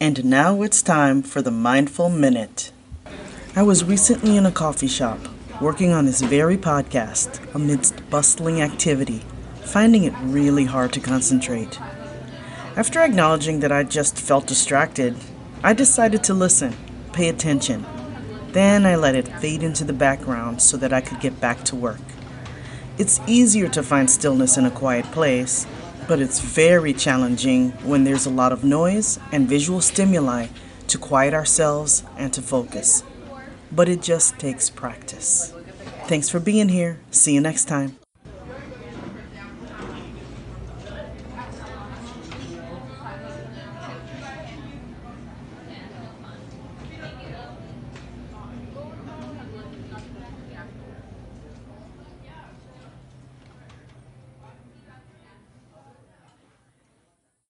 And now it's time for the Mindful Minute. I was recently in a coffee shop working on this very podcast amidst bustling activity, finding it really hard to concentrate. After acknowledging that I just felt distracted, I decided to listen, pay attention. Then I let it fade into the background so that I could get back to work. It's easier to find stillness in a quiet place, but it's very challenging when there's a lot of noise and visual stimuli to quiet ourselves and to focus. But it just takes practice. Thanks for being here. See you next time.